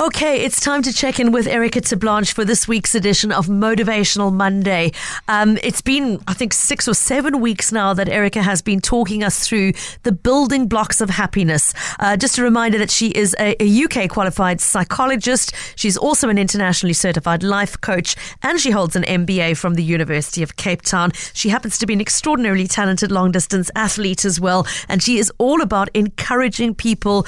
Okay, it's time to check in with Erica Terblanche for this week's edition of Motivational Monday. Um, it's been, I think, six or seven weeks now that Erica has been talking us through the building blocks of happiness. Uh, just a reminder that she is a, a, UK qualified psychologist. She's also an internationally certified life coach, and she holds an MBA from the University of Cape Town. She happens to be an extraordinarily talented long distance athlete as well, and she is all about encouraging people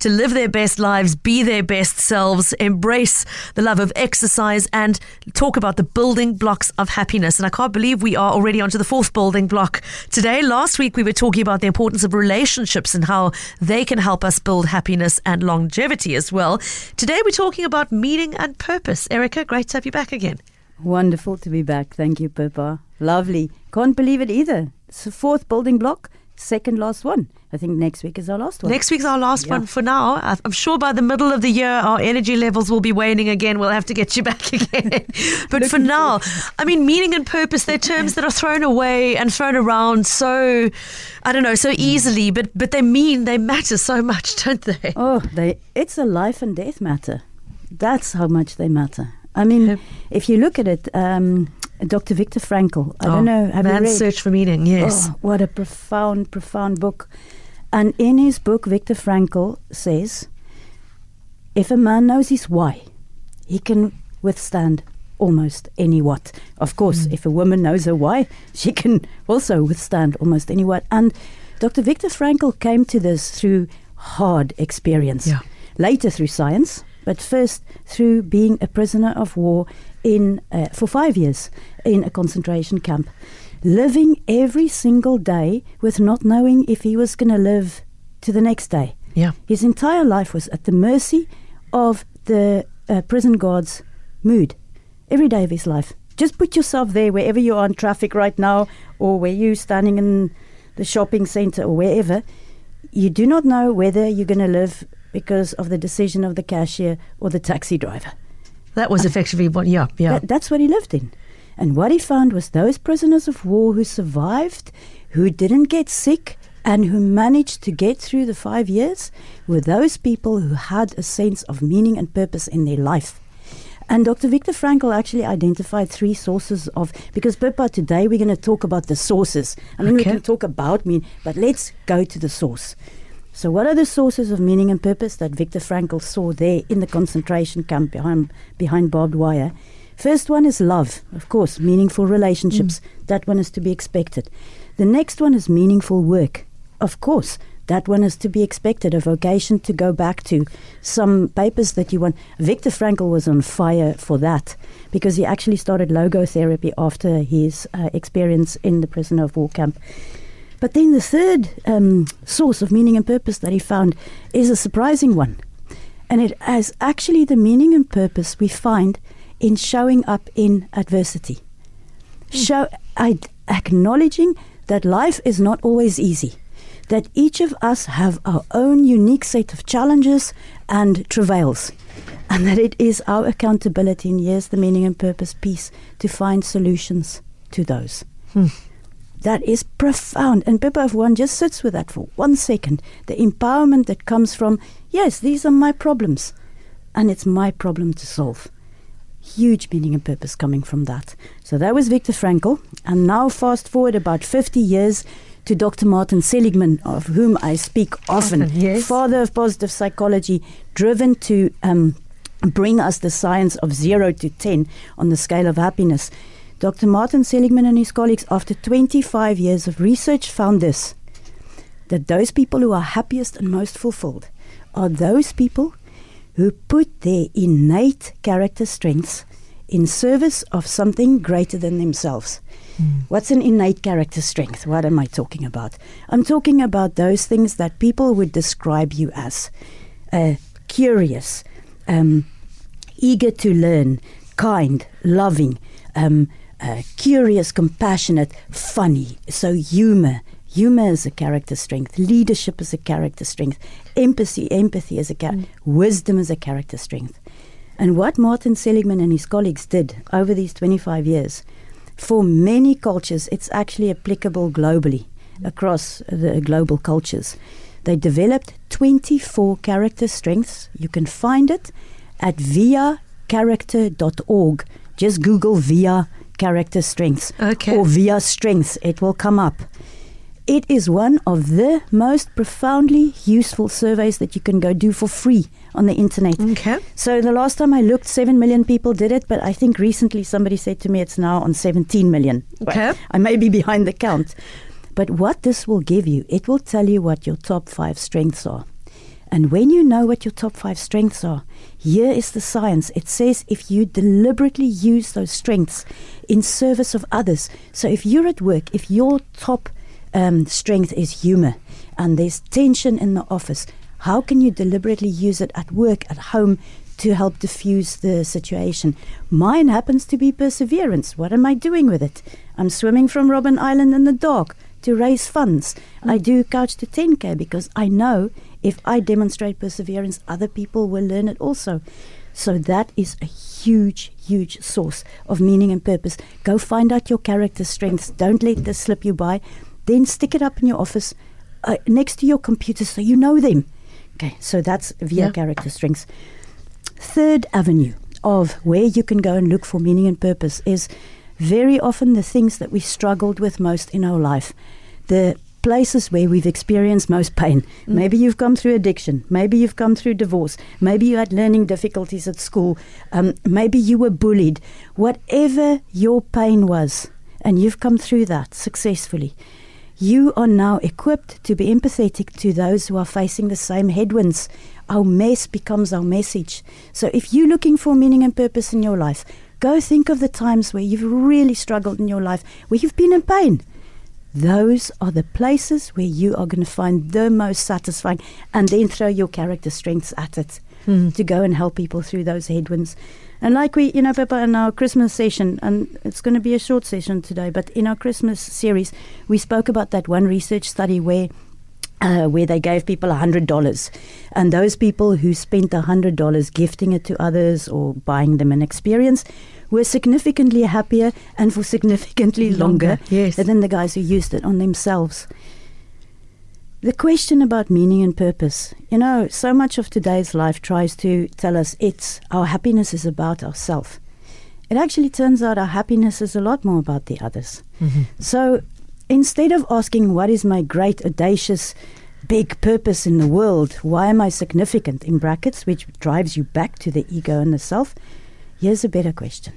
to live their best lives, be their best selves, embrace the love of exercise, and talk about the building blocks of happiness. And I can't believe we are already onto the fourth building block today. Last week, we were talking about the importance of relationships and how they can help us build happiness and longevity as well. Today, we're talking about meaning and purpose. Erica, great to have you back again. Wonderful to be back. Thank you, Pippa. Lovely. Can't believe it either. It's the fourth building block second last one. I think next week is our last one. Next week's our last yeah. one for now. I'm sure by the middle of the year, our energy levels will be waning again. We'll have to get you back again. but for now, I mean, meaning and purpose, they're terms that are thrown away and thrown around so, I don't know, so easily, but, but they mean, they matter so much, don't they? Oh, they, it's a life and death matter. That's how much they matter. I mean, if you look at it, um, Dr. Viktor Frankl. I oh, don't know. Have Man's Search for Meaning, yes. Oh, what a profound, profound book. And in his book, Viktor Frankl says if a man knows his why, he can withstand almost any what. Of course, mm. if a woman knows her why, she can also withstand almost any what. And Dr. Viktor Frankl came to this through hard experience, yeah. later through science, but first through being a prisoner of war in uh, for five years in a concentration camp, living every single day with not knowing if he was going to live to the next day. Yeah, his entire life was at the mercy of the uh, prison guards' mood every day of his life. Just put yourself there, wherever you are in traffic right now, or where you're standing in the shopping center or wherever. You do not know whether you're going to live because of the decision of the cashier or the taxi driver. That was effectively what, yeah, yeah. That, that's what he lived in. And what he found was those prisoners of war who survived, who didn't get sick, and who managed to get through the five years were those people who had a sense of meaning and purpose in their life. And Dr. Viktor Frankl actually identified three sources of, because Pippa, today we're going to talk about the sources. I mean, okay. we can talk about meaning, but let's go to the source. So, what are the sources of meaning and purpose that Viktor Frankl saw there in the concentration camp behind, behind barbed wire? First one is love, of course, meaningful relationships. Mm. That one is to be expected. The next one is meaningful work. Of course, that one is to be expected, a vocation to go back to, some papers that you want. Viktor Frankl was on fire for that because he actually started logotherapy after his uh, experience in the prisoner of war camp. But then the third um, source of meaning and purpose that he found is a surprising one. And it has actually the meaning and purpose we find in showing up in adversity. Mm. Show, I, acknowledging that life is not always easy, that each of us have our own unique set of challenges and travails, and that it is our accountability, and here's the meaning and purpose piece, to find solutions to those. Hmm. That is profound. And Pippa, if one just sits with that for one second, the empowerment that comes from, yes, these are my problems, and it's my problem to solve. Huge meaning and purpose coming from that. So that was Viktor Frankl. And now, fast forward about 50 years to Dr. Martin Seligman, of whom I speak often, often yes. father of positive psychology, driven to um, bring us the science of zero to 10 on the scale of happiness. Dr. Martin Seligman and his colleagues, after 25 years of research, found this that those people who are happiest and most fulfilled are those people who put their innate character strengths in service of something greater than themselves. Mm. What's an innate character strength? What am I talking about? I'm talking about those things that people would describe you as uh, curious, um, eager to learn, kind, loving, um, uh, curious, compassionate, funny. So humor, humor is a character strength. Leadership is a character strength. Empathy, empathy is a character. Mm. Wisdom is a character strength. And what Martin Seligman and his colleagues did over these 25 years, for many cultures, it's actually applicable globally across the global cultures. They developed 24 character strengths. You can find it at viacharacter.org. Just Google Via Character Strengths Okay. or Via Strengths. It will come up. It is one of the most profoundly useful surveys that you can go do for free on the internet. Okay. So the last time I looked, 7 million people did it, but I think recently somebody said to me it's now on 17 million. Okay. I may be behind the count. But what this will give you, it will tell you what your top five strengths are. And when you know what your top five strengths are, here is the science. It says if you deliberately use those strengths in service of others. So if you're at work, if your top um, strength is humor and there's tension in the office, how can you deliberately use it at work, at home, to help diffuse the situation? Mine happens to be perseverance. What am I doing with it? I'm swimming from Robben Island in the dark to raise funds. I do couch to 10k because I know if I demonstrate perseverance, other people will learn it also. So that is a huge, huge source of meaning and purpose. Go find out your character strengths. Don't let this slip you by. Then stick it up in your office uh, next to your computer so you know them. Okay, so that's via Yeah. character strengths. Third avenue of where you can go and look for meaning and purpose is very often the things that we struggled with most in our life. The places where we've experienced most pain. Maybe you've come through addiction. Maybe you've come through divorce. Maybe you had learning difficulties at school. Um, maybe you were bullied. Whatever your pain was, and you've come through that successfully, you are now equipped to be empathetic to those who are facing the same headwinds. Our mess becomes our message. So if you're looking for meaning and purpose in your life, go think of the times where you've really struggled in your life, where you've been in pain. Those are the places where you are going to find the most satisfying, and then throw your character strengths at it hmm. to go and help people through those headwinds. And like we, you know, Pippa, in our Christmas session, and it's going to be a short session today, but in our Christmas series, we spoke about that one research study where uh, where they gave people $100. And those people who spent $100 gifting it to others or buying them an experience were significantly happier and for significantly longer, Longer, yes. than the guys who used it on themselves. The question about meaning and purpose, you know, so much of today's life tries to tell us it's our happiness is about ourselves. It actually turns out our happiness is a lot more about the others. So instead of asking, What is my great, audacious, big purpose in the world? Why am I significant? in brackets, which drives you back to the ego and the self, here's a better question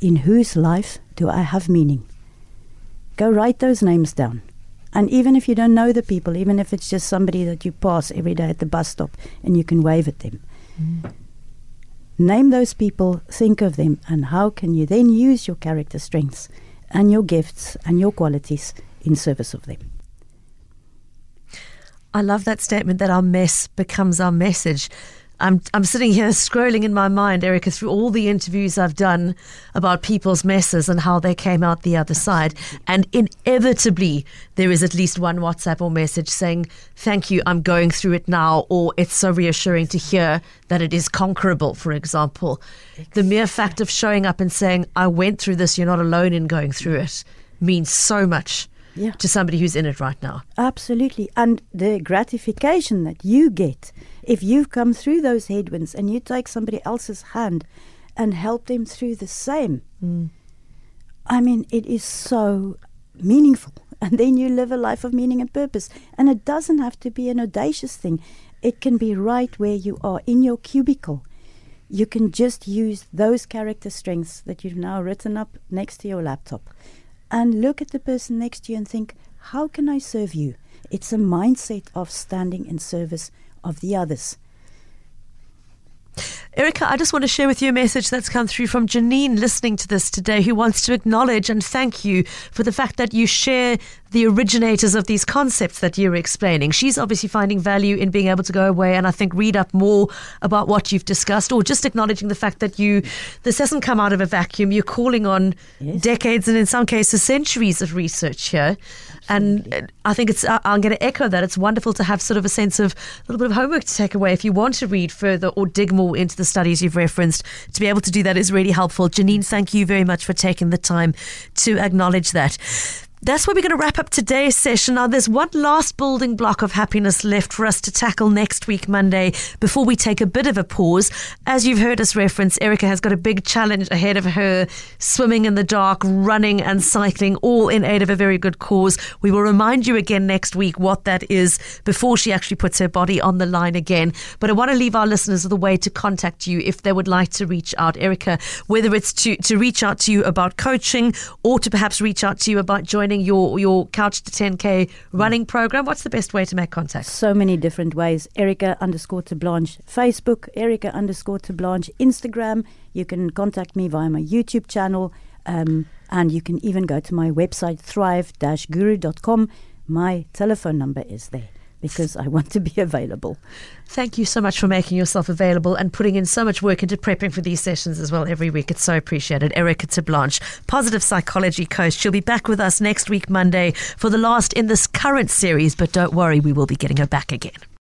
In whose life do I have meaning? Go write those names down. And even if you don't know the people, even if it's just somebody that you pass every day at the bus stop and you can wave at them, mm. name those people, think of them, and how can you then use your character strengths and your gifts and your qualities in service of them? I love that statement that our mess becomes our message. I'm I'm sitting here scrolling in my mind, Erica, through all the interviews I've done about people's messes and how they came out the other side. And inevitably there is at least one WhatsApp or message saying, Thank you, I'm going through it now, or it's so reassuring to hear that it is conquerable, for example. The mere fact of showing up and saying, I went through this, you're not alone in going through it, means so much Yeah. to somebody who's in it right now. Absolutely. And the gratification that you get if you've come through those headwinds and you take somebody else's hand and help them through the same. Mm. I mean, it is so meaningful. And then you live a life of meaning and purpose. And it doesn't have to be an audacious thing, it can be right where you are in your cubicle. You can just use those character strengths that you've now written up next to your laptop and look at the person next to you and think, how can I serve you? It's a mindset of standing in service of the others. Erica, I just want to share with you a message that's come through from Janine listening to this today, who wants to acknowledge and thank you for the fact that you share the originators of these concepts that you're explaining. She's obviously finding value in being able to go away and I think read up more about what you've discussed, or just acknowledging the fact that you this hasn't come out of a vacuum. You're calling on Yes. decades and in some cases centuries of research here. And uh, I think it's, I'm going to echo that. It's wonderful to have sort of a sense of a little bit of homework to take away if you want to read further or dig more into the studies you've referenced. To be able to do that is really helpful. Janine, thank you very much for taking the time to acknowledge that. That's where we're going to wrap up today's session. Now, there's one last building block of happiness left for us to tackle next week, Monday, before we take a bit of a pause. As you've heard us reference, Erica has got a big challenge ahead of her swimming in the dark, running and cycling, all in aid of a very good cause. We will remind you again next week what that is before she actually puts her body on the line again. But I want to leave our listeners with a way to contact you if they would like to reach out. Erica, whether it's to, to reach out to you about coaching or to perhaps reach out to you about joining your your Couch to 10K running program? What's the best way to make contact? So many different ways. Erica underscore Terblanche, Facebook, Erica underscore Terblanche, Instagram. You can contact me via my YouTube channel. Um, and you can even go to my website, thrive guru.com. My telephone number is there because I want to be available. Thank you so much for making yourself available and putting in so much work into prepping for these sessions as well every week. It's so appreciated. Erica Terblanche, positive psychology coach. She'll be back with us next week, Monday, for the last in this current series, but don't worry, we will be getting her back again.